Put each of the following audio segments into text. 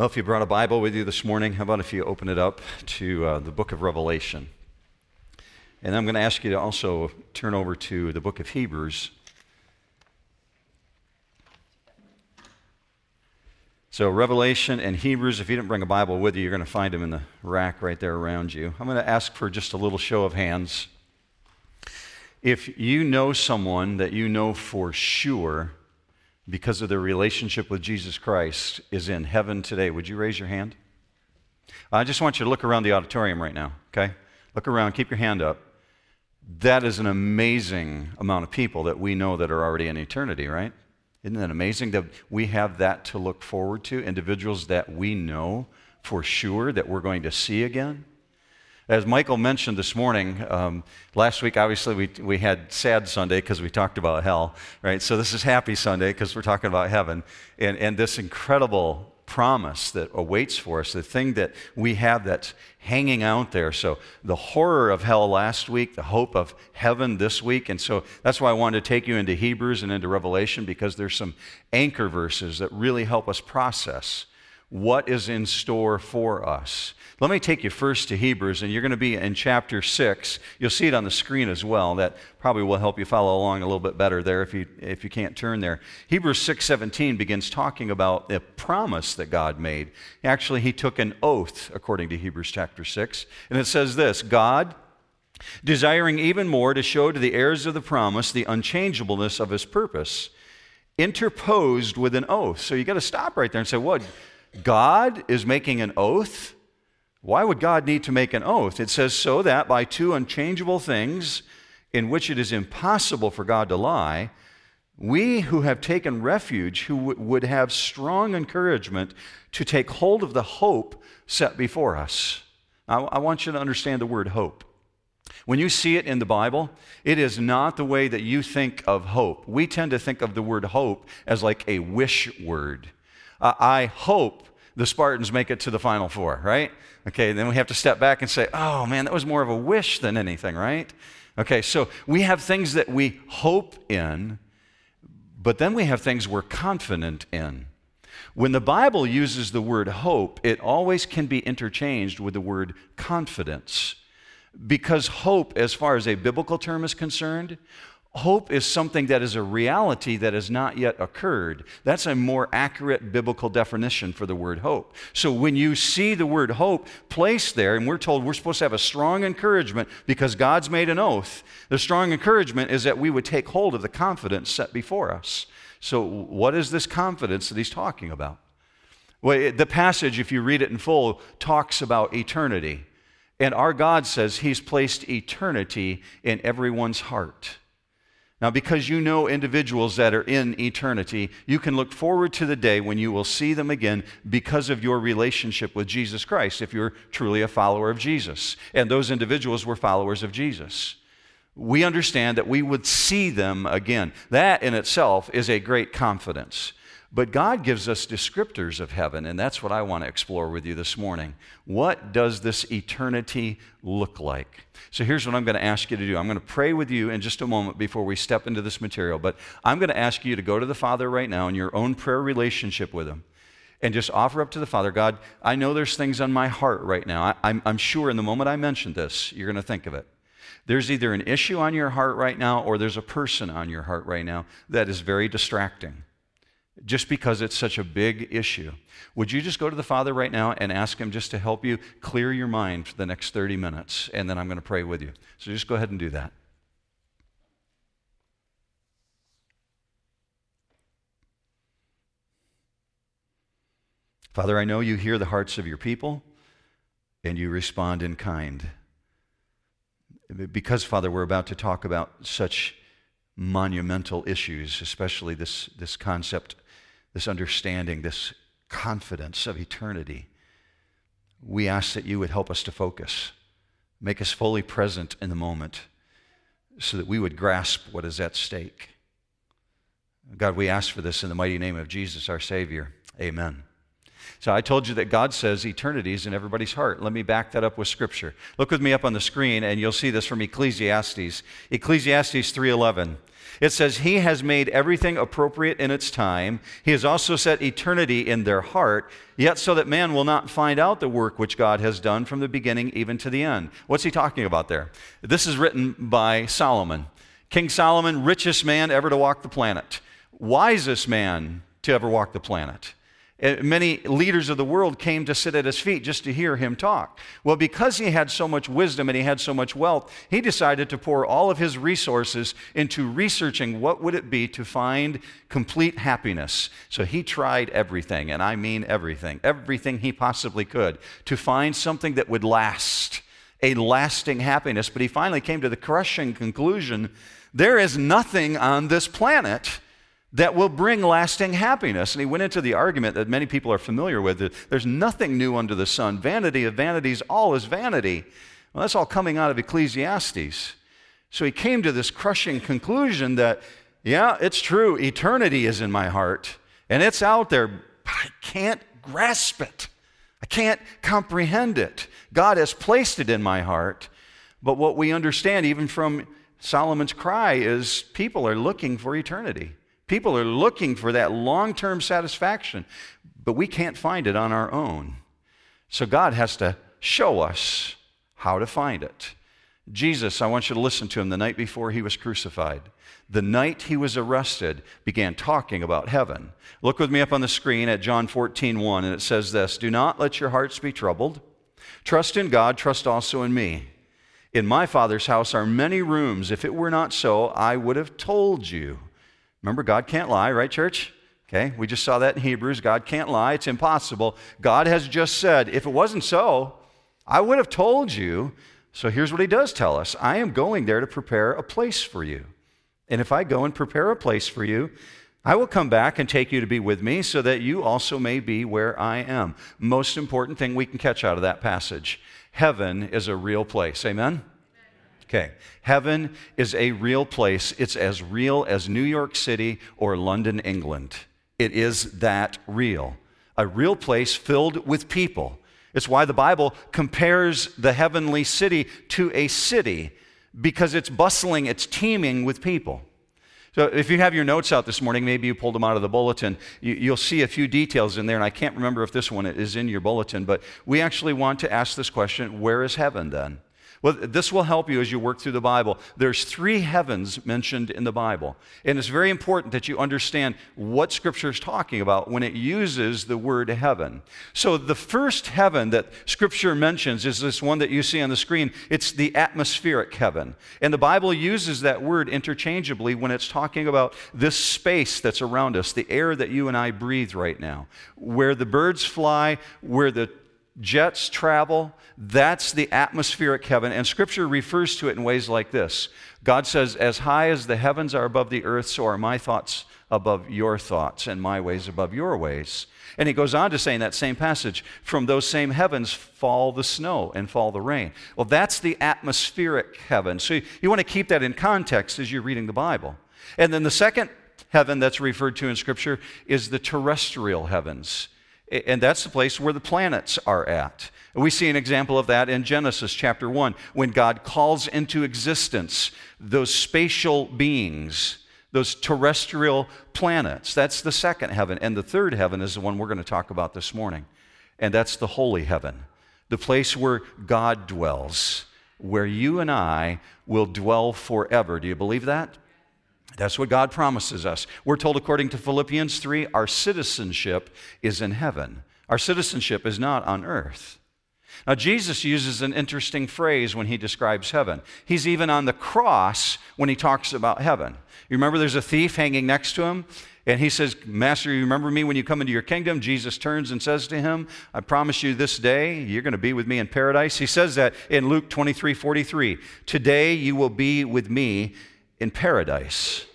Well, if you brought a Bible with you this morning, how about if you open it up to uh, the book of Revelation? And I'm going to ask you to also turn over to the book of Hebrews. So, Revelation and Hebrews, if you didn't bring a Bible with you, you're going to find them in the rack right there around you. I'm going to ask for just a little show of hands. If you know someone that you know for sure because of their relationship with Jesus Christ is in heaven today, would you raise your hand? I just want you to look around the auditorium right now, okay? Look around, keep your hand up. That is an amazing amount of people that we know that are already in eternity, right? Isn't that amazing that we have that to look forward to? Individuals that we know for sure that we're going to see again? As Michael mentioned this morning, um, last week obviously we, we had sad Sunday because we talked about hell, right? So this is happy Sunday because we're talking about heaven. And, and this incredible promise that awaits for us, the thing that we have that's hanging out there. So, the horror of hell last week, the hope of heaven this week. And so, that's why I wanted to take you into Hebrews and into Revelation because there's some anchor verses that really help us process what is in store for us. Let me take you first to Hebrews, and you're going to be in chapter 6. You'll see it on the screen as well. That probably will help you follow along a little bit better there if you, if you can't turn there. Hebrews 6.17 begins talking about the promise that God made. Actually, he took an oath, according to Hebrews chapter 6. And it says this, God, desiring even more to show to the heirs of the promise the unchangeableness of his purpose, interposed with an oath. So you got to stop right there and say, what? God is making an oath? Why would God need to make an oath? It says, so that by two unchangeable things in which it is impossible for God to lie, we who have taken refuge, who w- would have strong encouragement to take hold of the hope set before us. I, I want you to understand the word hope. When you see it in the Bible, it is not the way that you think of hope. We tend to think of the word hope as like a wish word. Uh, I hope the Spartans make it to the Final Four, right? Okay, then we have to step back and say, oh man, that was more of a wish than anything, right? Okay, so we have things that we hope in, but then we have things we're confident in. When the Bible uses the word hope, it always can be interchanged with the word confidence. Because hope, as far as a biblical term is concerned, Hope is something that is a reality that has not yet occurred. That's a more accurate biblical definition for the word hope. So when you see the word hope placed there, and we're told we're supposed to have a strong encouragement because God's made an oath, the strong encouragement is that we would take hold of the confidence set before us. So, what is this confidence that he's talking about? Well, the passage, if you read it in full, talks about eternity. And our God says he's placed eternity in everyone's heart. Now, because you know individuals that are in eternity, you can look forward to the day when you will see them again because of your relationship with Jesus Christ, if you're truly a follower of Jesus. And those individuals were followers of Jesus. We understand that we would see them again. That in itself is a great confidence. But God gives us descriptors of heaven, and that's what I want to explore with you this morning. What does this eternity look like? So here's what I'm going to ask you to do. I'm going to pray with you in just a moment before we step into this material, but I'm going to ask you to go to the Father right now in your own prayer relationship with Him and just offer up to the Father God, I know there's things on my heart right now. I, am sure in the moment I mentioned this, you're going to think of it. There's either an issue on your heart right now or there's a person on your heart right now that is very distracting just because it's such a big issue. Would you just go to the Father right now and ask Him just to help you clear your mind for the next 30 minutes? And then I'm going to pray with you. So just go ahead and do that. Father, I know you hear the hearts of your people and you respond in kind. Because, Father, we're about to talk about such monumental issues, especially this, this concept this understanding, this confidence of eternity, we ask that you would help us to focus, make us fully present in the moment, so that we would grasp what is at stake. God, we ask for this in the mighty name of Jesus, our Savior. Amen. So I told you that God says eternity is in everybody's heart. Let me back that up with scripture. Look with me up on the screen and you'll see this from Ecclesiastes. Ecclesiastes 3:11. It says, He has made everything appropriate in its time. He has also set eternity in their heart, yet so that man will not find out the work which God has done from the beginning even to the end. What's he talking about there? This is written by Solomon. King Solomon, richest man ever to walk the planet, wisest man to ever walk the planet. Uh, many leaders of the world came to sit at his feet just to hear him talk. Well, because he had so much wisdom and he had so much wealth, he decided to pour all of his resources into researching what would it be to find complete happiness. So he tried everything, and I mean everything, everything he possibly could to find something that would last, a lasting happiness. But he finally came to the crushing conclusion there is nothing on this planet that will bring lasting happiness. And he went into the argument that many people are familiar with that there's nothing new under the sun. Vanity of vanities, all is vanity. Well, that's all coming out of Ecclesiastes. So he came to this crushing conclusion that, yeah, it's true, eternity is in my heart, and it's out there, but I can't grasp it. I can't comprehend it. God has placed it in my heart. But what we understand, even from Solomon's cry, is people are looking for eternity. People are looking for that long term satisfaction, but we can't find it on our own. So God has to show us how to find it. Jesus, I want you to listen to him the night before he was crucified. The night he was arrested, began talking about heaven. Look with me up on the screen at John 14, 1, and it says this Do not let your hearts be troubled. Trust in God, trust also in me. In my Father's house are many rooms. If it were not so, I would have told you. Remember, God can't lie, right, church? Okay, we just saw that in Hebrews. God can't lie, it's impossible. God has just said, if it wasn't so, I would have told you. So here's what he does tell us I am going there to prepare a place for you. And if I go and prepare a place for you, I will come back and take you to be with me so that you also may be where I am. Most important thing we can catch out of that passage heaven is a real place. Amen? Okay, heaven is a real place. It's as real as New York City or London, England. It is that real. A real place filled with people. It's why the Bible compares the heavenly city to a city because it's bustling, it's teeming with people. So, if you have your notes out this morning, maybe you pulled them out of the bulletin, you, will see a few details in there, and I can't remember if this one is in your bulletin, but we actually want to ask this question where is heaven then? Well, this will help you as you work through the Bible. There's three heavens mentioned in the Bible. And it's very important that you understand what Scripture is talking about when it uses the word heaven. So, the first heaven that Scripture mentions is this one that you see on the screen. It's the atmospheric heaven. And the Bible uses that word interchangeably when it's talking about this space that's around us, the air that you and I breathe right now, where the birds fly, where the jets travel. That's the atmospheric heaven. And Scripture refers to it in ways like this God says, As high as the heavens are above the earth, so are my thoughts above your thoughts, and my ways above your ways. And he goes on to say in that same passage, From those same heavens fall the snow and fall the rain. Well, that's the atmospheric heaven. So you, you want to keep that in context as you're reading the Bible. And then the second heaven that's referred to in Scripture is the terrestrial heavens. And that's the place where the planets are at. We see an example of that in Genesis chapter 1 when God calls into existence those spatial beings, those terrestrial planets. That's the second heaven. And the third heaven is the one we're going to talk about this morning. And that's the holy heaven, the place where God dwells, where you and I will dwell forever. Do you believe that? That's what God promises us. We're told, according to Philippians 3, our citizenship is in heaven. Our citizenship is not on earth. Now, Jesus uses an interesting phrase when he describes heaven. He's even on the cross when he talks about heaven. You remember there's a thief hanging next to him? And he says, Master, you remember me when you come into your kingdom? Jesus turns and says to him, I promise you this day, you're going to be with me in paradise. He says that in Luke 23 43. Today you will be with me in paradise.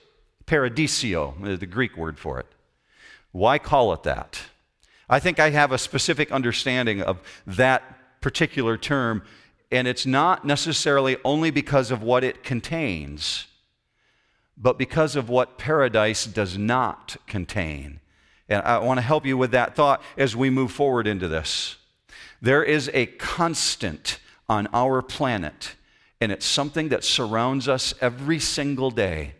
Paradisio, uh, the Greek word for it. Why call it that? I think I have a specific understanding of that particular term, and it's not necessarily only because of what it contains, but because of what paradise does not contain. And I want to help you with that thought as we move forward into this. There is a constant on our planet, and it's something that surrounds us every single day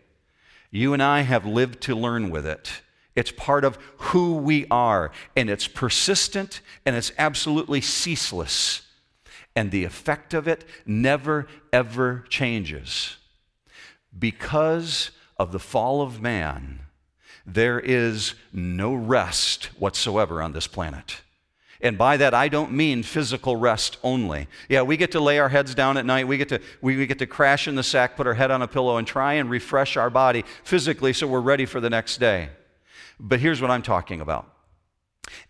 You and I have lived to learn with it. It's part of who we are, and it's persistent and it's absolutely ceaseless. And the effect of it never, ever changes. Because of the fall of man, there is no rest whatsoever on this planet. And by that, I don't mean physical rest only. Yeah, we get to lay our heads down at night. We get to, we, we get to crash in the sack, put our head on a pillow, and try and refresh our body physically so we're ready for the next day. But here's what I'm talking about.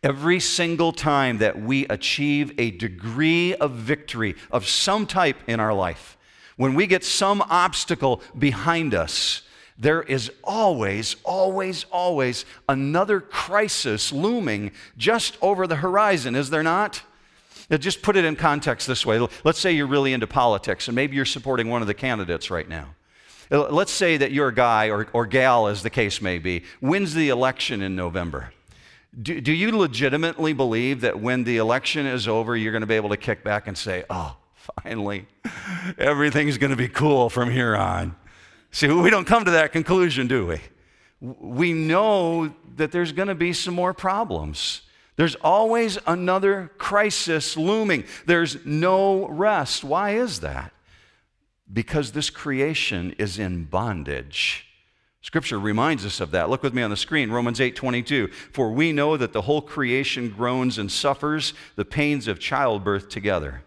Every single time that we achieve a degree of victory of some type in our life, when we get some obstacle behind us, there is always, always, always another crisis looming just over the horizon, is there not? Now just put it in context this way. Let's say you're really into politics and maybe you're supporting one of the candidates right now. Uh, let's say that your guy or, or gal, as the case may be, wins the election in November. Do, do you legitimately believe that when the election is over, you're going to be able to kick back and say, oh, finally, everything's going to be cool from here on? See, we don't come to that conclusion, do we? We know that there's going to be some more problems. There's always another crisis looming. There's no rest. Why is that? Because this creation is in bondage. Scripture reminds us of that. Look with me on the screen, Romans 8 22. For we know that the whole creation groans and suffers the pains of childbirth together.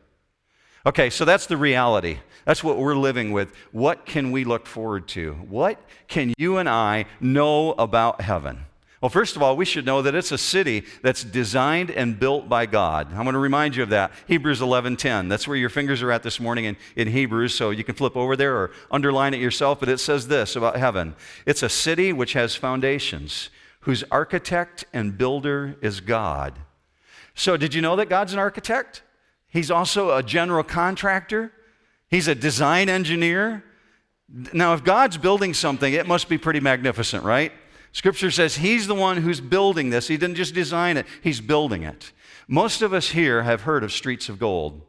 Okay, so that's the reality. That's what we're living with. What can we look forward to? What can you and I know about heaven? Well, first of all, we should know that it's a city that's designed and built by God. I'm going to remind you of that. Hebrews 11:10. That's where your fingers are at this morning in, in Hebrews, so you can flip over there or underline it yourself, but it says this about heaven. It's a city which has foundations, whose architect and builder is God. So, did you know that God's an architect? He's also a general contractor. He's a design engineer. Now, if God's building something, it must be pretty magnificent, right? Scripture says He's the one who's building this. He didn't just design it, He's building it. Most of us here have heard of streets of gold.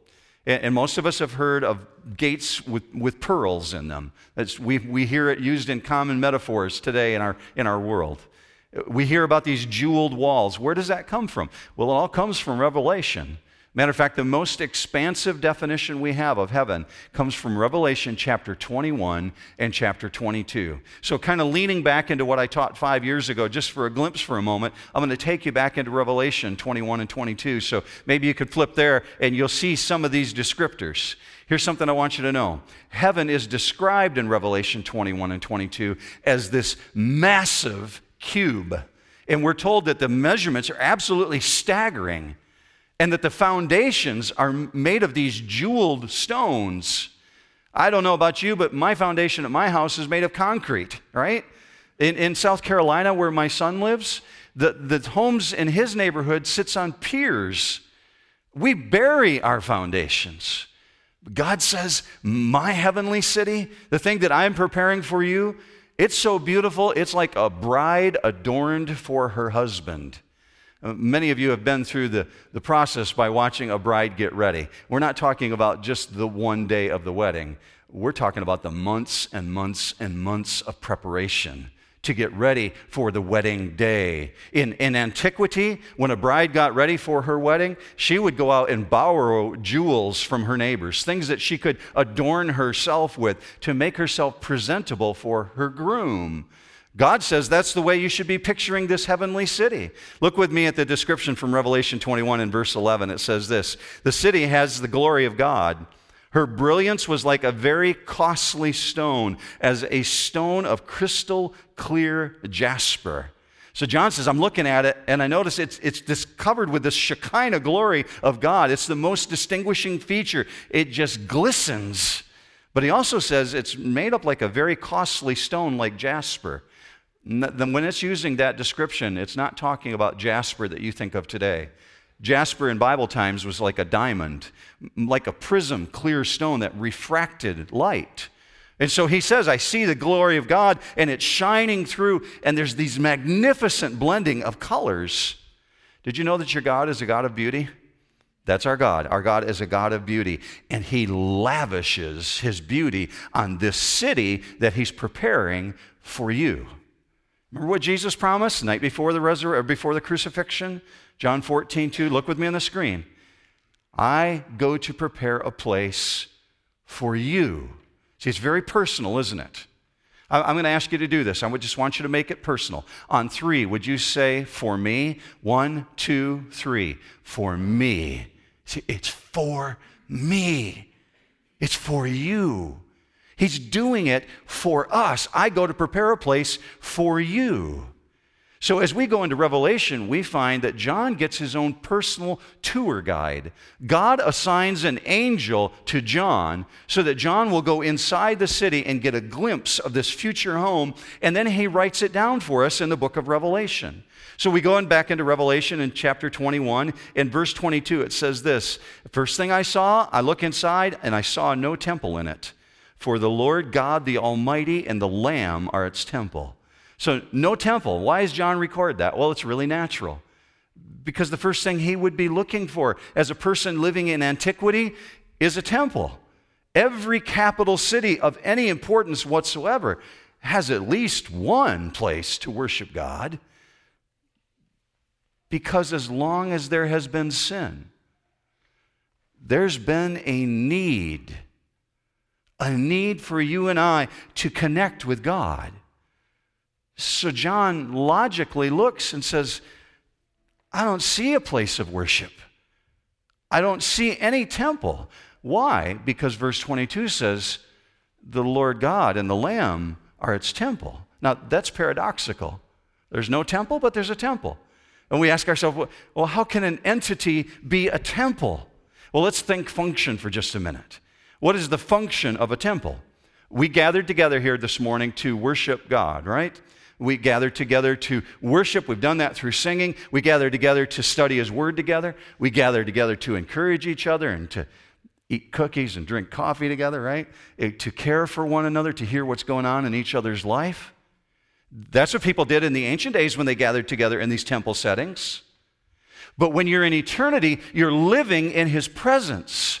And most of us have heard of gates with, with pearls in them. we, we hear it used in common metaphors today in our, in our world. We hear about these jeweled walls. Where does that come from? Well, it all comes from Revelation. Matter of fact, the most expansive definition we have of heaven comes from Revelation chapter 21 and chapter 22. So, kind of leaning back into what I taught five years ago, just for a glimpse for a moment, I'm going to take you back into Revelation 21 and 22. So, maybe you could flip there and you'll see some of these descriptors. Here's something I want you to know Heaven is described in Revelation 21 and 22 as this massive cube. And we're told that the measurements are absolutely staggering and that the foundations are made of these jeweled stones. I don't know about you, but my foundation at my house is made of concrete, right? In, in South Carolina, where my son lives, the, the homes in his neighborhood sits on piers. We bury our foundations. God says, My heavenly city, the thing that I'm preparing for you, it's so beautiful, it's like a bride adorned for her husband. Uh, many of you have been through the, the process by watching a bride get ready. We're not talking about just the one day of the wedding, we're talking about the months and months and months of preparation to get ready for the wedding day. In, in antiquity, when a bride got ready for her wedding, she would go out and borrow jewels from her neighbors, things that she could adorn herself with to make herself presentable for her groom. God says that's the way you should be picturing this heavenly city. Look with me at the description from Revelation 21 in verse 11. It says this The city has the glory of God. Her brilliance was like a very costly stone, as a stone of crystal clear jasper. So John says, I'm looking at it and I notice it's, it's covered with this Shekinah glory of God. It's the most distinguishing feature. It just glistens. But he also says it's made up like a very costly stone like jasper. When it's using that description, it's not talking about jasper that you think of today. Jasper in Bible times was like a diamond, like a prism, clear stone that refracted light. And so he says, I see the glory of God and it's shining through, and there's these magnificent blending of colors. Did you know that your God is a God of beauty? That's our God. Our God is a God of beauty, and He lavishes His beauty on this city that He's preparing for you. Remember what Jesus promised the night before the resur- or before the crucifixion? John 14, 2. Look with me on the screen. I go to prepare a place for you. See, it's very personal, isn't it? I'm going to ask you to do this. I would just want you to make it personal. On three, would you say, for me? One, two, three. For me. See, it's for me. It's for you. He's doing it for us. I go to prepare a place for you. So, as we go into Revelation, we find that John gets his own personal tour guide. God assigns an angel to John so that John will go inside the city and get a glimpse of this future home, and then he writes it down for us in the book of Revelation. So, we go in back into Revelation in chapter 21. In verse 22, it says this First thing I saw, I look inside, and I saw no temple in it, for the Lord God, the Almighty, and the Lamb are its temple. So, no temple. Why does John record that? Well, it's really natural. Because the first thing he would be looking for as a person living in antiquity is a temple. Every capital city of any importance whatsoever has at least one place to worship God. Because as long as there has been sin, there's been a need, a need for you and I to connect with God. So John logically looks and says, I don't see a place of worship. I don't see any temple. Why? Because verse 22 says, the Lord God and the Lamb are its temple. Now, that's paradoxical. There's no temple, but there's a temple. And we ask ourselves, well, how can an entity be a temple? Well, let's think function for just a minute. What is the function of a temple? We gathered together here this morning to worship God, right? We gather together to worship. We've done that through singing. We gather together to study His Word together. We gather together to encourage each other and to eat cookies and drink coffee together, right? Eh, to care for one another, to hear what's going on in each other's life. That's what people did in the ancient days when they gathered together in these temple settings. But when you're in eternity, you're living in His presence,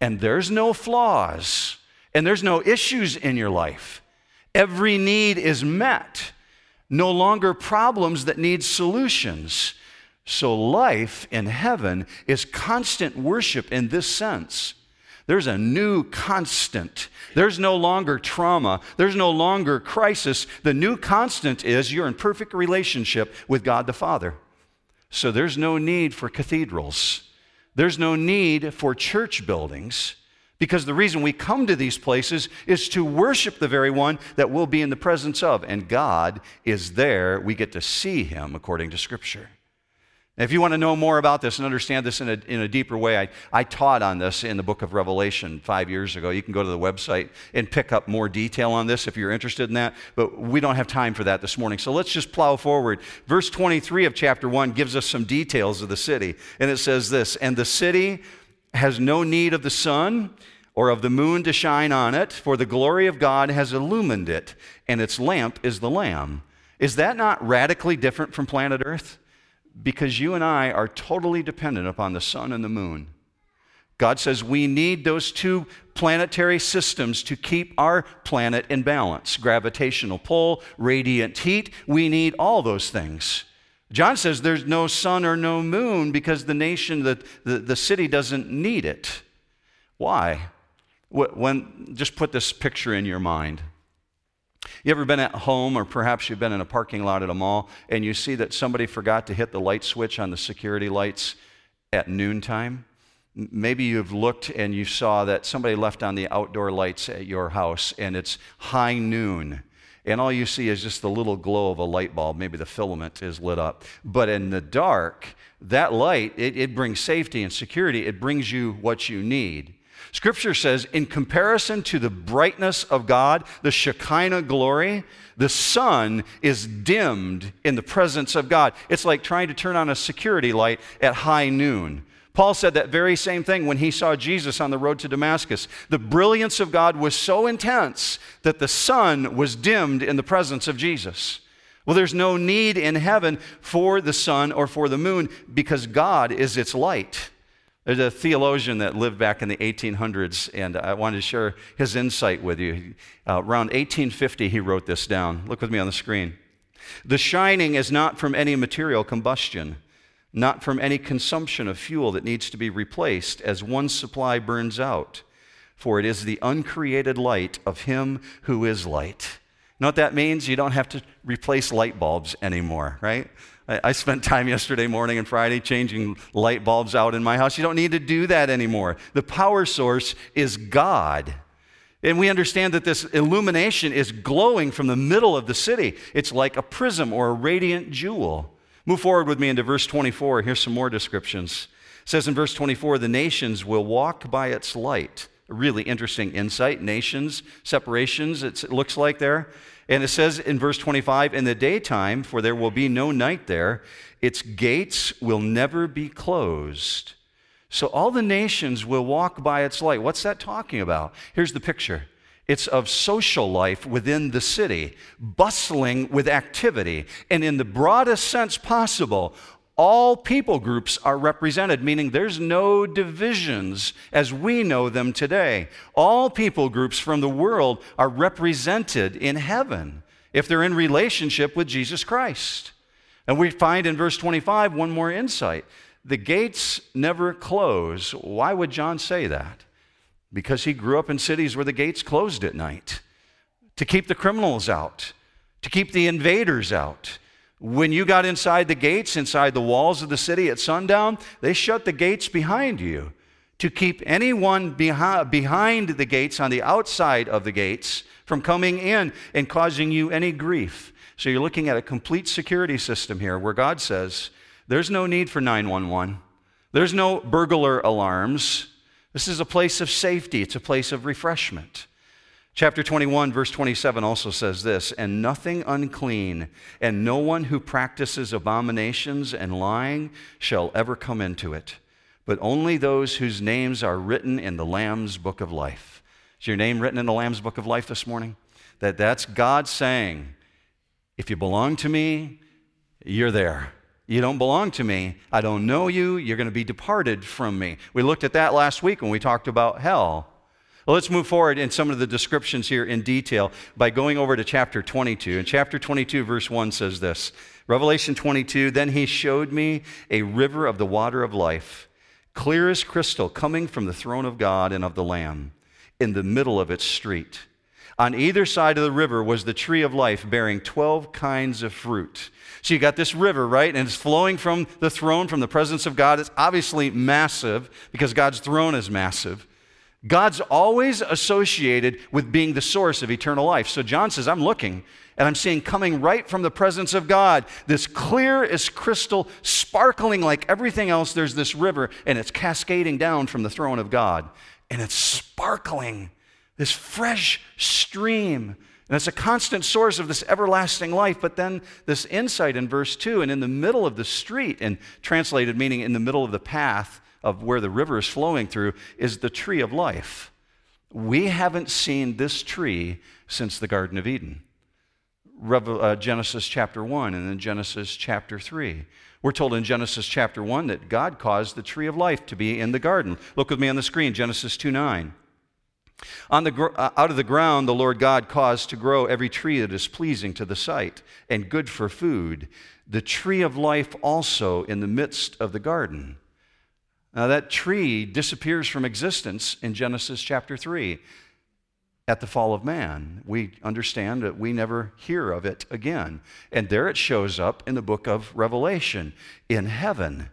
and there's no flaws, and there's no issues in your life. Every need is met no longer problems that need solutions. So, life in heaven is constant worship in this sense. There's a new constant. There's no longer trauma. There's no longer crisis. The new constant is you're in perfect relationship with God the Father. So, there's no need for cathedrals. There's no need for church buildings. Because the reason we come to these places is to worship the very one that we'll be in the presence of. And God is there. We get to see him according to Scripture. If you want to know more about this and understand this in a, in a deeper way, I, I taught on this in the book of Revelation five years ago. You can go to the website and pick up more detail on this if you're interested in that. But we don't have time for that this morning. So let's just plow forward. Verse 23 of chapter 1 gives us some details of the city. And it says this And the city has no need of the sun or of the moon to shine on it, for the glory of God has illumined it, and its lamp is the Lamb. Is that not radically different from planet Earth? Because you and I are totally dependent upon the sun and the moon. God says we need those two planetary systems to keep our planet in balance gravitational pull, radiant heat. We need all those things. John says there's no sun or no moon because the nation, the, the, the city doesn't need it. Why? When, just put this picture in your mind. You ever been at home, or perhaps you've been in a parking lot at a mall, and you see that somebody forgot to hit the light switch on the security lights at noontime? Maybe you've looked and you saw that somebody left on the outdoor lights at your house, and it's high noon and all you see is just the little glow of a light bulb. Maybe the filament is lit up. But in the dark, that light, it, it brings safety and security. It brings you what you need. Scripture says, in comparison to the brightness of God, the Shekinah glory, the sun is dimmed in the presence of God. It's like trying to turn on a security light at high noon. Paul said that very same thing when he saw Jesus on the road to Damascus. The brilliance of God was so intense that the sun was dimmed in the presence of Jesus. Well, there's no need in heaven for the sun or for the moon because God is its light. There's a theologian that lived back in the 1800s, and I wanted to share his insight with you. Uh, around 1850, he wrote this down. Look with me on the screen. The shining is not from any material combustion, not from any consumption of fuel that needs to be replaced as one supply burns out, for it is the uncreated light of Him who is light. You know what that means? You don't have to replace light bulbs anymore, right? I, spent time yesterday morning and Friday changing light bulbs out in my house. You don't need to do that anymore. The power source is God. And we understand that this illumination is glowing from the middle of the city. It's like a prism or a radiant jewel. Move forward with me into verse 24. Here's some more descriptions. It says in verse 24, the nations will walk by its light. A really interesting insight. Nations, separations, it looks like there. And it says in verse 25, in the daytime, for there will be no night there, its gates will never be closed. So all the nations will walk by its light. What's that talking about? Here's the picture it's of social life within the city, bustling with activity. And in the broadest sense possible, all people groups are represented, meaning there's no divisions as we know them today. All people groups from the world are represented in heaven if they're in relationship with Jesus Christ. And we find in verse 25 one more insight the gates never close. Why would John say that? Because he grew up in cities where the gates closed at night to keep the criminals out, to keep the invaders out when you got inside the gates, inside the walls of the city at sundown, they shut the gates behind you to keep anyone behind, behind the gates, on the outside of the gates, from coming in and causing you any grief. So you're looking at a complete security system here where God says there's no need for 911, there's no burglar alarms. This is a place of safety, it's a place of refreshment. Chapter 21, verse 27 also says this And nothing unclean, and no one who practices abominations and lying shall ever come into it, but only those whose names are written in the Lamb's book of life. Is your name written in the Lamb's book of life this morning? That that's God saying, If you belong to me, you're there. You don't belong to me. I don't know you. You're going to be departed from me. We looked at that last week when we talked about hell. Well, let's move forward in some of the descriptions here in detail by going over to chapter 22. And chapter 22, verse 1 says this Revelation 22 Then he showed me a river of the water of life, clear as crystal, coming from the throne of God and of the Lamb, in the middle of its street. On either side of the river was the tree of life, bearing 12 kinds of fruit. So you got this river, right? And it's flowing from the throne, from the presence of God. It's obviously massive because God's throne is massive. God's always associated with being the source of eternal life. So John says, I'm looking and I'm seeing coming right from the presence of God, this clear as crystal, sparkling like everything else. There's this river and it's cascading down from the throne of God. And it's sparkling, this fresh stream. And it's a constant source of this everlasting life. But then this insight in verse 2 and in the middle of the street, and translated meaning in the middle of the path, of where the river is flowing through is the tree of life. We haven't seen this tree since the Garden of Eden. uh, Genesis chapter 1 and then Genesis chapter 3. We're told in Genesis chapter 1 that God caused the tree of life to be in the garden. Look with me on the screen, Genesis 2 9. On the, uh, out of the ground, the Lord God caused to grow every tree that is pleasing to the sight and good for food, the tree of life also in the midst of the garden. Now, that tree disappears from existence in Genesis chapter 3 at the fall of man. We understand that we never hear of it again. And there it shows up in the book of Revelation in heaven,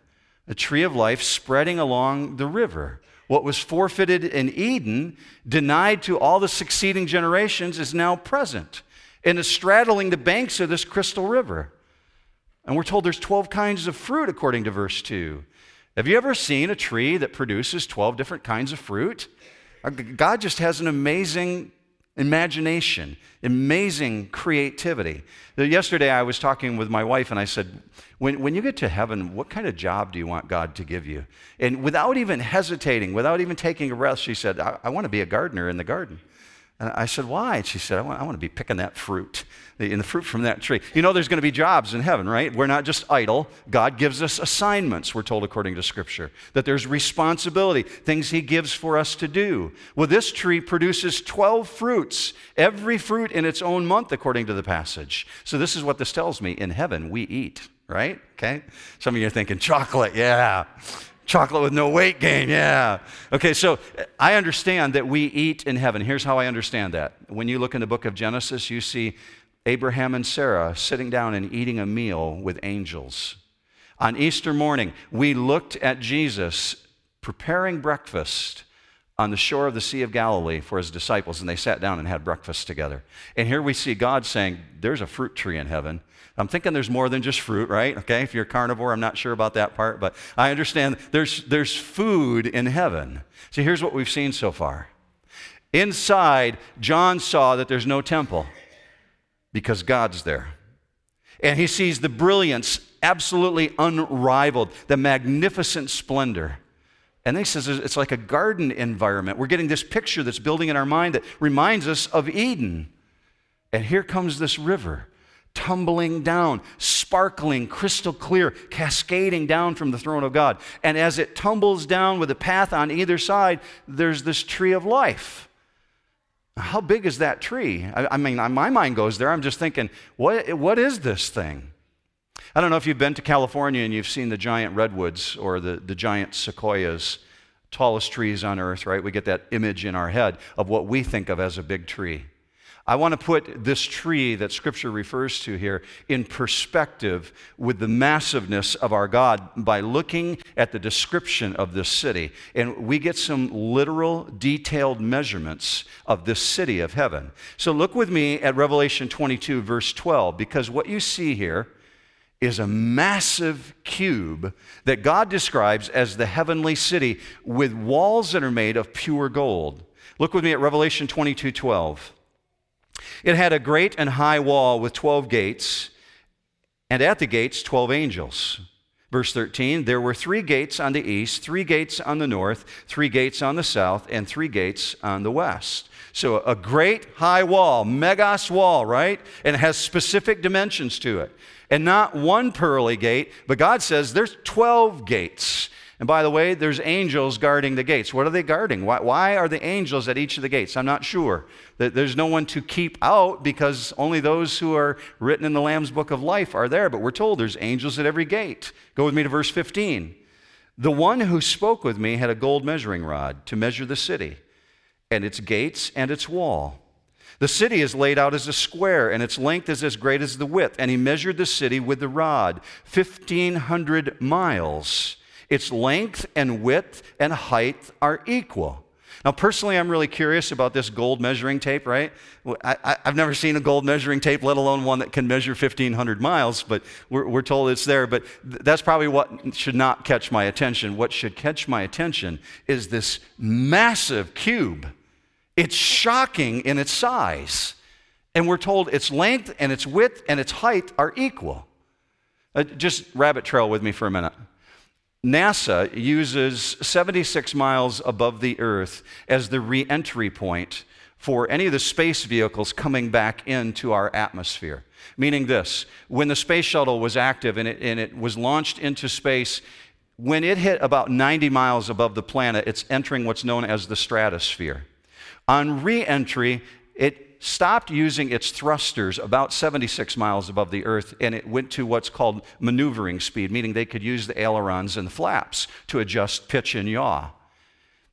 a tree of life spreading along the river. What was forfeited in Eden, denied to all the succeeding generations, is now present and is straddling the banks of this crystal river. And we're told there's 12 kinds of fruit according to verse 2. Have you ever seen a tree that produces 12 different kinds of fruit? Uh, God just has an amazing imagination, amazing creativity. Yesterday, I was talking with my wife and I said, when, when you get to heaven, what kind of job do you want God to give you? And without even hesitating, without even taking a breath, she said, I, I want to be a gardener in the garden. And I said, Why? And she said, I want, I want to be picking that fruit, the, the fruit from that tree. You know, there's going to be jobs in heaven, right? We're not just idle. God gives us assignments, we're told according to Scripture, that there's responsibility, things He gives for us to do. Well, this tree produces 12 fruits, every fruit in its own month, according to the passage. So, this is what this tells me. In heaven, we eat, right? Okay? Some of you are thinking, chocolate, yeah. Chocolate with no weight gain, yeah. Okay, so I understand that we eat in heaven. Here's how I understand that. When you look in the book of Genesis, you see Abraham and Sarah sitting down and eating a meal with angels. On Easter morning, we looked at Jesus preparing breakfast on the shore of the Sea of Galilee for his disciples, and they sat down and had breakfast together. And here we see God saying, There's a fruit tree in heaven. I'm thinking there's more than just fruit, right? Okay, if you're a carnivore, I'm not sure about that part, but I understand there's, there's food in heaven. So here's what we've seen so far. Inside, John saw that there's no temple because God's there. And he sees the brilliance absolutely unrivaled, the magnificent splendor. And he says it's like a garden environment. We're getting this picture that's building in our mind that reminds us of Eden. And here comes this river tumbling down, sparkling, crystal clear, cascading down from the throne of God. And as it tumbles down with a path on either side, there's this tree of life. How big is that tree? I, I mean, my mind goes there. I'm just thinking, what, what is this thing? I don't know if you've been to California and you've seen the giant redwoods or the, the giant sequoias, tallest trees on earth, right? We get that image in our head of what we think of as a big tree. I want to put this tree that Scripture refers to here in perspective with the massiveness of our God by looking at the description of this city. And we get some literal, detailed measurements of this city of heaven. So look with me at Revelation 22, verse 12, because what you see here is a massive cube that God describes as the heavenly city with walls that are made of pure gold. Look with me at Revelation 22, 12. It had a great and high wall with 12 gates, and at the gates, 12 angels. Verse 13, there were three gates on the east, three gates on the north, three gates on the south, and three gates on the west. So a great high wall, megas wall, right? And it has specific dimensions to it. And not one pearly gate, but God says there's 12 gates. And by the way, there's angels guarding the gates. What are they guarding? Why, why, are the angels at each of the gates? I'm not sure. There's no one to keep out because only those who are written in the Lamb's book of life are there. But we're told there's angels at every gate. Go with me to verse 15. The one who spoke with me had a gold measuring rod to measure the city and its gates and its wall. The city is laid out as a square, and its length is as great as the width. And he measured the city with the rod, 1,500 miles. Its length and width and height are equal. Now, personally, I'm really curious about this gold measuring tape, right? I, have never seen a gold measuring tape, let alone one that can measure 1,500 miles, but we're, we're told it's there. But th- that's probably what should not catch my attention. What should catch my attention is this massive cube. It's shocking in its size. And we're told its length and its width and its height are equal. Uh, just rabbit trail with me for a minute. NASA uses 76 miles above the Earth as the re entry point for any of the space vehicles coming back into our atmosphere. Meaning this when the space shuttle was active and it, and it was launched into space, when it hit about 90 miles above the planet, it's entering what's known as the stratosphere. On re entry, it stopped using its thrusters about 76 miles above the earth and it went to what's called maneuvering speed, meaning they could use the ailerons and the flaps to adjust pitch and yaw.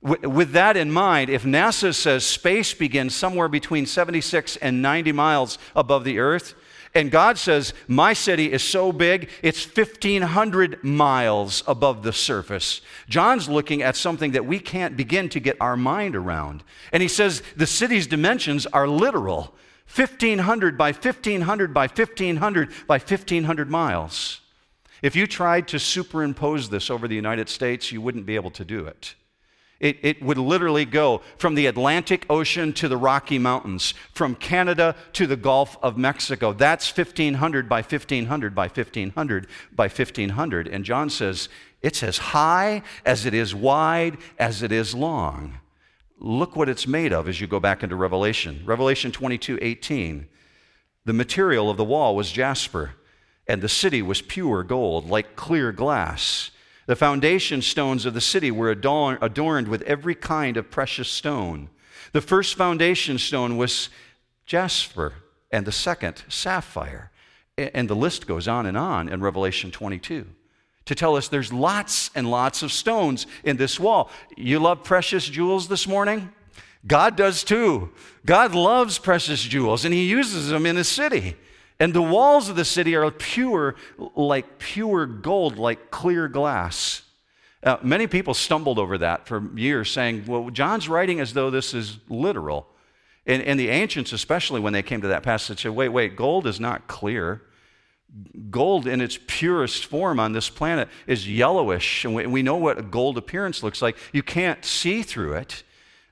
With that in mind, if NASA says space begins somewhere between 76 and 90 miles above the earth, and God says, My city is so big, it's 1,500 miles above the surface. John's looking at something that we can't begin to get our mind around. And he says the city's dimensions are literal 1,500 by 1,500 by 1,500 by 1,500 miles. If you tried to superimpose this over the United States, you wouldn't be able to do it. It, it would literally go from the Atlantic Ocean to the Rocky Mountains, from Canada to the Gulf of Mexico. That's 1,500 by 1,500 by 1,500 by 1,500. And John says it's as high as it is wide as it is long. look what it's made of as you go back into Revelation. Revelation 22 18. The material of the wall was jasper, and the city was pure gold, like clear glass. The foundation stones of the city were adorned with every kind of precious stone. The first foundation stone was jasper, and the second, sapphire. And the list goes on and on in Revelation 22 to tell us there's lots and lots of stones in this wall. You love precious jewels this morning? God does too. God loves precious jewels and he uses them in his city. And the walls of the city are pure, like pure gold, like clear glass. Uh, many people stumbled over that for years, saying, well, John's writing as though this is literal. And, and the ancients, especially when they came to that passage, said, wait, wait, gold is not clear. Gold in its purest form on this planet is yellowish, and we, we know what a gold appearance looks like. You can't see through it.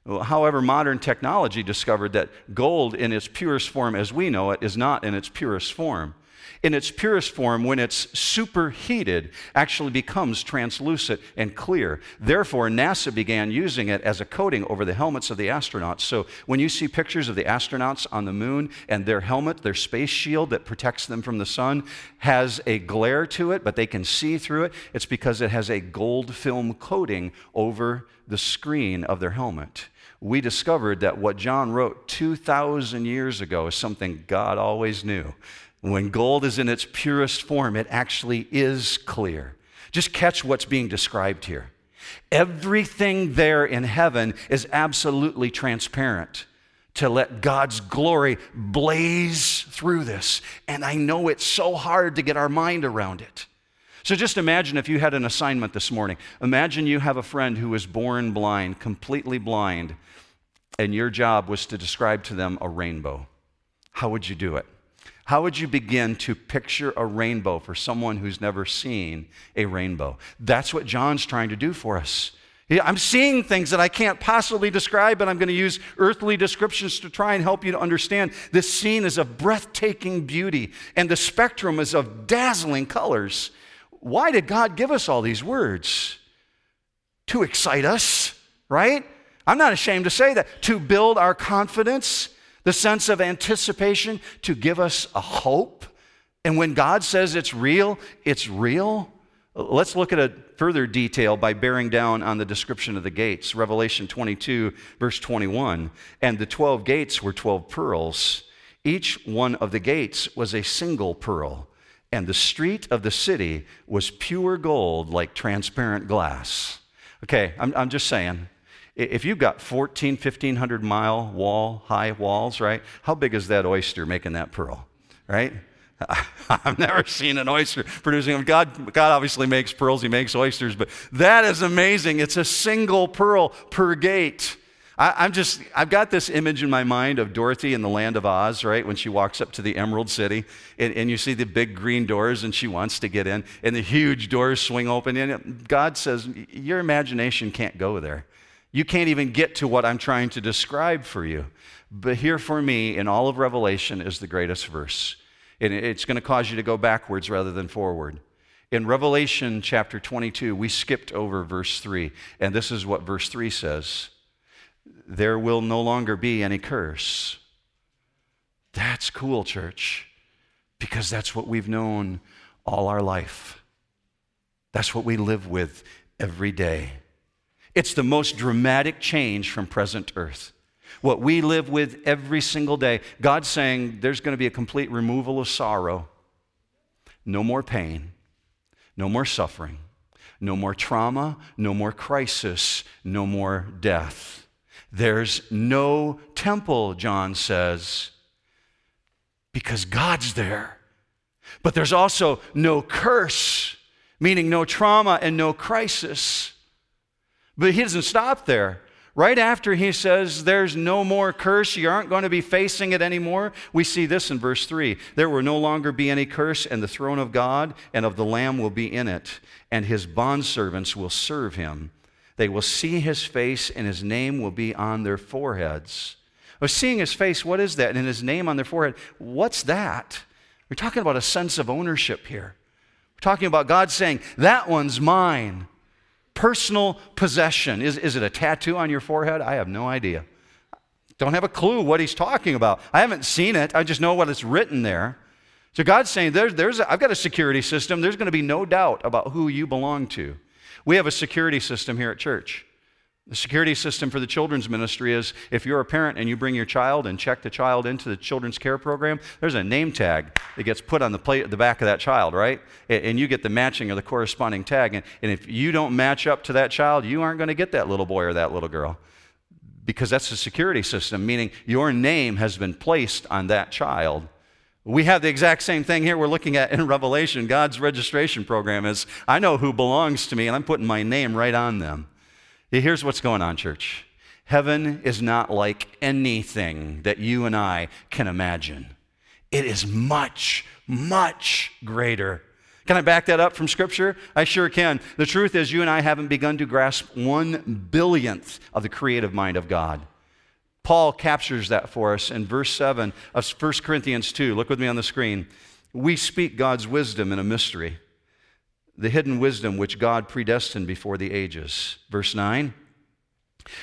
However, modern technology discovered that gold in its purest form as we know it is not in its purest form in its purest form, when it's superheated, actually becomes translucent and clear. Therefore, NASA began using it as a coating over the helmets of the astronauts. So when you see pictures of the astronauts on the moon and their helmet, their space shield that protects them from the sun, has a glare to it, but they can see through it, it's because it has a gold film coating over the screen of their helmet we discovered that what John wrote 2,000 years ago is something God always knew. When gold is in its purest form, it actually is clear. Just catch what's being described here. Everything there in heaven is absolutely transparent to let God's glory blaze through this. And I know it's so hard to get our mind around it. So just imagine if you had an assignment this morning. Imagine you have a friend who was born blind, completely blind, and your job was to describe to them a rainbow. How would you do it? How would you begin to picture a rainbow for someone who's never seen a rainbow? That's what John's trying to do for us. I'm seeing things that I can't possibly describe, but I'm going to use earthly descriptions to try and help you to understand. This scene is of breathtaking beauty, and the spectrum is of dazzling colors. Why did God give us all these words? To excite us, right? I'm not ashamed to say that. To build our confidence the sense of anticipation to give us a hope. And when God says it's real, it's real. Let's look at a further detail by bearing down on the description of the gates. Revelation 22, verse 21. And the 12 gates were 12 pearls. Each one of the gates was a single pearl. And the street of the city was pure gold like transparent glass. Okay, I'm, I'm just saying if you've got 14, 1500 mile wall, high walls, right? How big is that oyster making that pearl, right? I've never seen an oyster producing them. God, God obviously makes pearls, He makes oysters, but that is amazing. It's a single pearl per gate. I, am just, I've got this image in my mind of Dorothy in the land of Oz, right? When she walks up to the Emerald City and, and you see the big green doors and she wants to get in and the huge doors swing open. And God says, Your imagination can't go there. You can't even get to what I'm trying to describe for you. But here for me, in all of Revelation, is the greatest verse. And it's going to cause you to go backwards rather than forward. In Revelation chapter 22, we skipped over verse 3. And this is what verse 3 says There will no longer be any curse. That's cool, church, because that's what we've known all our life. That's what we live with every day. It's the most dramatic change from present earth. What we live with every single day. God's saying there's going to be a complete removal of sorrow, no more pain, no more suffering, no more trauma, no more crisis, no more death. There's no temple, John says, because God's there. But there's also no curse, meaning no trauma and no crisis. But he doesn't stop there. Right after he says, There's no more curse, you aren't going to be facing it anymore, we see this in verse 3 There will no longer be any curse, and the throne of God and of the Lamb will be in it, and his bondservants will serve him. They will see his face, and his name will be on their foreheads. Well, seeing his face, what is that? And his name on their forehead, what's that? We're talking about a sense of ownership here. We're talking about God saying, That one's mine personal possession. Is, is it a tattoo on your forehead? I have no idea. Don't have a clue what he's talking about. I haven't seen it, I just know what is written there. So God's saying, there's, there's a, I've got a security system. There's going to be no doubt about who you belong to. We have a security system here at church. The security system for the children's ministry is if you're a parent and you bring your child and check the child into the children's care program, there's a name tag that gets put on the, plate, the back of that child, right? And you get the matching or the corresponding tag. And, and if you don't match up to that child, you aren't going to get that little boy or that little girl because that's the security system, meaning your name has been placed on that child. We have the exact same thing here we're looking at in Revelation. God's registration program is I know who belongs to me, and I'm putting my name right on them. Here's what's going on, church. Heaven is not like anything that you and I can imagine. It is much, much greater. Can I back that up from Scripture? I sure can. The truth is, you and I haven't begun to grasp one billionth of the creative mind of God. Paul captures that for us in verse 7 of 1 Corinthians 2. Look with me on the screen. We speak God's wisdom in a mystery the hidden wisdom which God predestined before the ages. Verse 9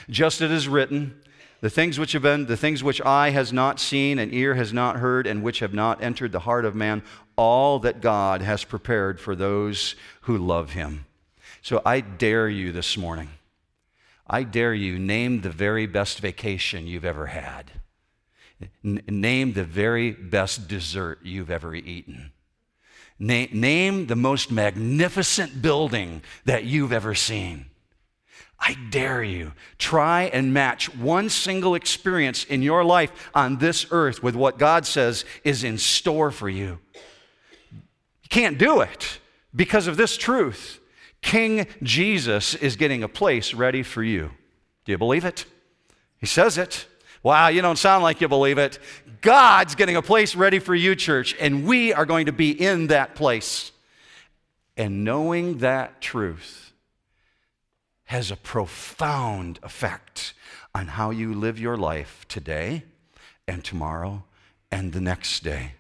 Just as it is written, the things which have been, the things which eye has not seen and ear has not heard, and which have not entered the heart of man, all that God has prepared for those who love him. So I dare you this morning, I dare you, name the very best vacation you've ever had. N- name the very best dessert you've ever eaten. Na- name the most magnificent building that you've ever seen. I dare you, try and match one single experience in your life on this earth with what God says is in store for you. You can't do it because of this truth. King Jesus is getting a place ready for you. Do you believe it? He says it. Wow, you don't sound like you believe it. God's getting a place ready for you, church, and we are going to be in that place. And knowing that truth has a profound effect on how you live your life today and tomorrow and the next day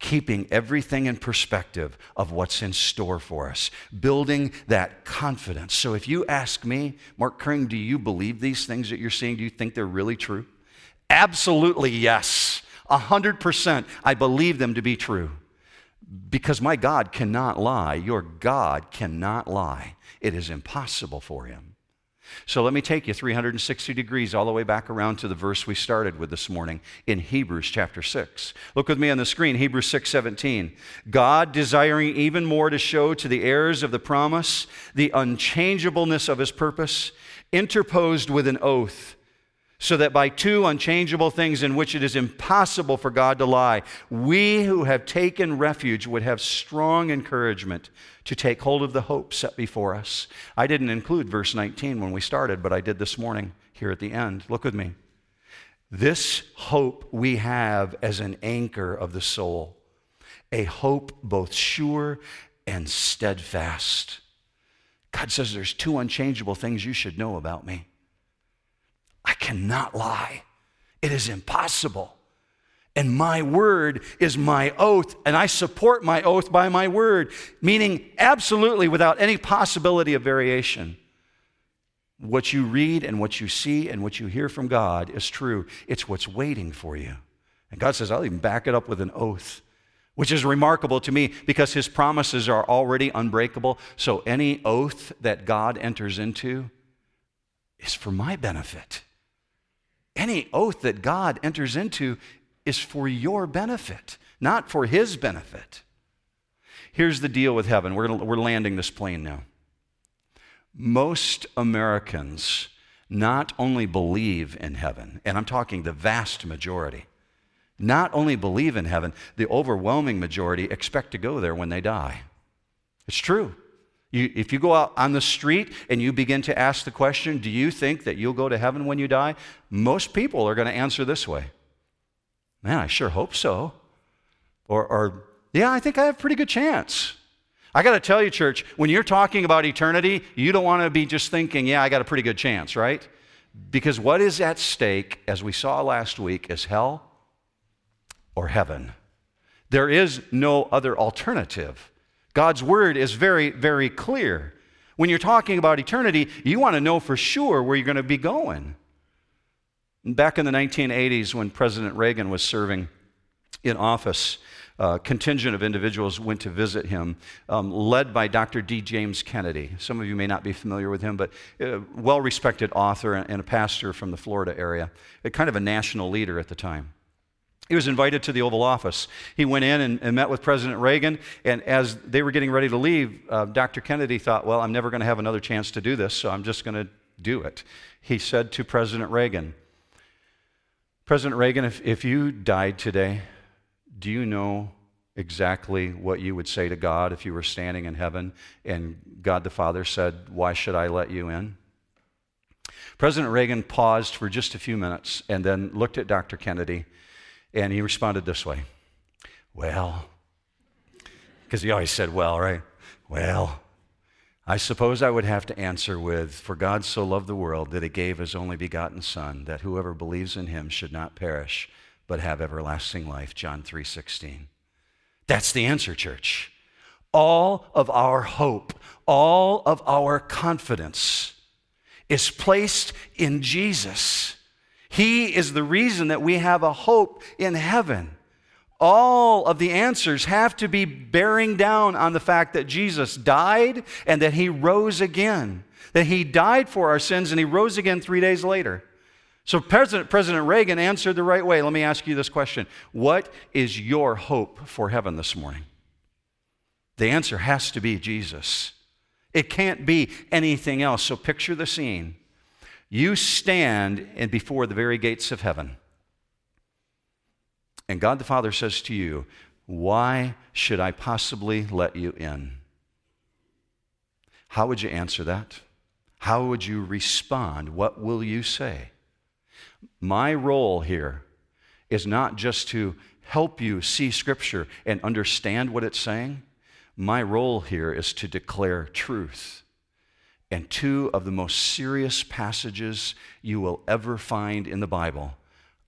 keeping everything in perspective of what's in store for us, building that confidence. So if you ask me, Mark Kring, do you believe these things that you're seeing? Do you think they're really true? Absolutely yes. A hundred percent. I believe them to be true. Because my God cannot lie. Your God cannot lie. It is impossible for him. So let me take you 360 degrees all the way back around to the verse we started with this morning in Hebrews chapter 6. Look with me on the screen, Hebrews 6:17. God desiring even more to show to the heirs of the promise the unchangeableness of his purpose, interposed with an oath so that by two unchangeable things in which it is impossible for God to lie, we who have taken refuge would have strong encouragement to take hold of the hope set before us. I didn't include verse 19 when we started, but I did this morning here at the end. Look with me. This hope we have as an anchor of the soul, a hope both sure and steadfast. God says there's two unchangeable things you should know about me. I cannot lie. It is impossible. And my word is my oath, and I support my oath by my word, meaning absolutely without any possibility of variation. What you read and what you see and what you hear from God is true. It's what's waiting for you. And God says, I'll even back it up with an oath, which is remarkable to me because his promises are already unbreakable. So any oath that God enters into is for my benefit. Any oath that God enters into is for your benefit, not for his benefit. Here's the deal with heaven. We're, we're landing this plane now. Most Americans not only believe in heaven, and I'm talking the vast majority, not only believe in heaven, the overwhelming majority expect to go there when they die. It's true. You, if you go out on the street and you begin to ask the question, Do you think that you'll go to heaven when you die? Most people are going to answer this way Man, I sure hope so. Or, or Yeah, I think I have a pretty good chance. I got to tell you, church, when you're talking about eternity, you don't want to be just thinking, Yeah, I got a pretty good chance, right? Because what is at stake, as we saw last week, is hell or heaven. There is no other alternative. God's word is very, very clear. When you're talking about eternity, you want to know for sure where you're going to be going. Back in the 1980s, when President Reagan was serving in office, a contingent of individuals went to visit him, um, led by Dr. D. James Kennedy. Some of you may not be familiar with him, but a well respected author and a pastor from the Florida area, kind of a national leader at the time. He was invited to the Oval Office. He went in and, and met with President Reagan, and as they were getting ready to leave, uh, Dr. Kennedy thought, Well, I'm never going to have another chance to do this, so I'm just going to do it. He said to President Reagan, President Reagan, if, if you died today, do you know exactly what you would say to God if you were standing in heaven and God the Father said, Why should I let you in? President Reagan paused for just a few minutes and then looked at Dr. Kennedy and he responded this way Well, because he always said, Well, right? Well, I suppose I would have to answer with, For God so loved the world that he gave his only begotten Son, that whoever believes in him should not perish, but have everlasting life. John 3 16. That's the answer, church. All of our hope, all of our confidence is placed in Jesus. He is the reason that we have a hope in heaven. All of the answers have to be bearing down on the fact that Jesus died and that he rose again. That he died for our sins and he rose again three days later. So President, President Reagan answered the right way. Let me ask you this question What is your hope for heaven this morning? The answer has to be Jesus. It can't be anything else. So picture the scene. You stand and before the very gates of heaven. And God the Father says to you, Why should I possibly let you in? How would you answer that? How would you respond? What will you say? My role here is not just to help you see Scripture and understand what it's saying. My role here is to declare truth. And two of the most serious passages you will ever find in the Bible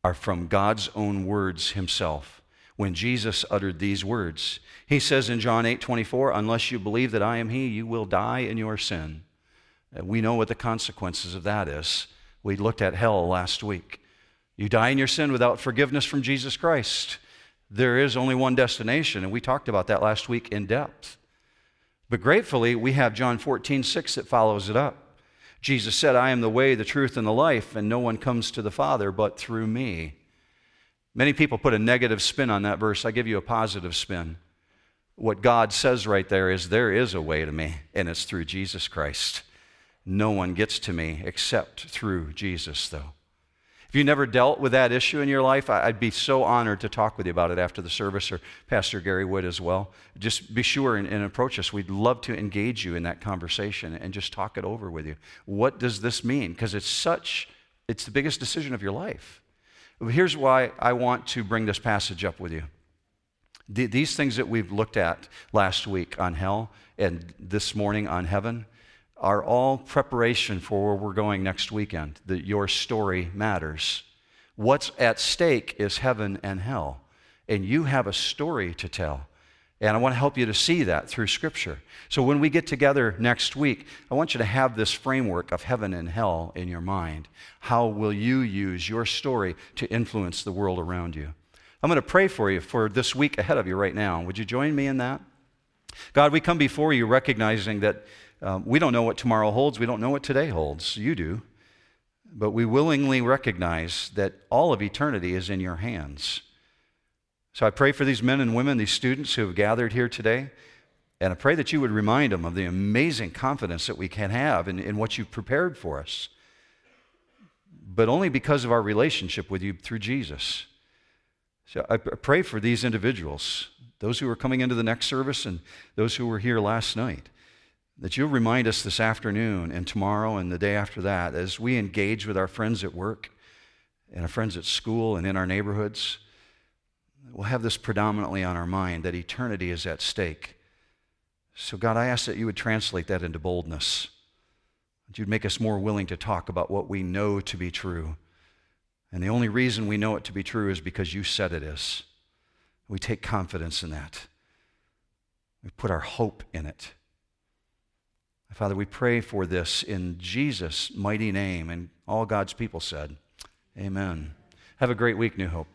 are from God's own words himself. When Jesus uttered these words, he says in John 8 24, Unless you believe that I am he, you will die in your sin. Uh, we know what the consequences of that is. We looked at hell last week. You die in your sin without forgiveness from Jesus Christ. There is only one destination, and we talked about that last week in depth. But gratefully, we have John 14, 6 that follows it up. Jesus said, I am the way, the truth, and the life, and no one comes to the Father but through me. Many people put a negative spin on that verse. I give you a positive spin. What God says right there is, There is a way to me, and it's through Jesus Christ. No one gets to me except through Jesus, though. If you never dealt with that issue in your life, I'd be so honored to talk with you about it after the service, or Pastor Gary Wood as well. Just be sure and, and, approach us. We'd love to engage you in that conversation and just talk it over with you. What does this mean? Because it's such, it's the biggest decision of your life. Here's why I want to bring this passage up with you. these things that we've looked at last week on hell and this morning on heaven, are all preparation for where we're going next weekend, that your story matters. What's at stake is heaven and hell, and you have a story to tell. And I want to help you to see that through Scripture. So when we get together next week, I want you to have this framework of heaven and hell in your mind. How will you use your story to influence the world around you? I'm going to pray for you for this week ahead of you right now. Would you join me in that? God, we come before you recognizing that um, we don't know what tomorrow holds. We don't know what today holds. You do. But we willingly recognize that all of eternity is in your hands. So I pray for these men and women, these students who have gathered here today. And I pray that you would remind them of the amazing confidence that we can have in, in what you've prepared for us, but only because of our relationship with you through Jesus. So I pray for these individuals, those who are coming into the next service and those who were here last night that you'll remind us this afternoon and tomorrow and the day after that as we engage with our friends at work and our friends at school and in our neighborhoods. We'll have this predominantly on our mind that eternity is at stake. So, God, I ask that you would translate that into boldness. That you'd make us more willing to talk about what we know to be true. And the only reason we know it to be true is because you said it is. We take confidence in that. We put our hope in it. Father, we pray for this in Jesus' mighty name. And all God's people said, Amen. Have a great week, New Hope.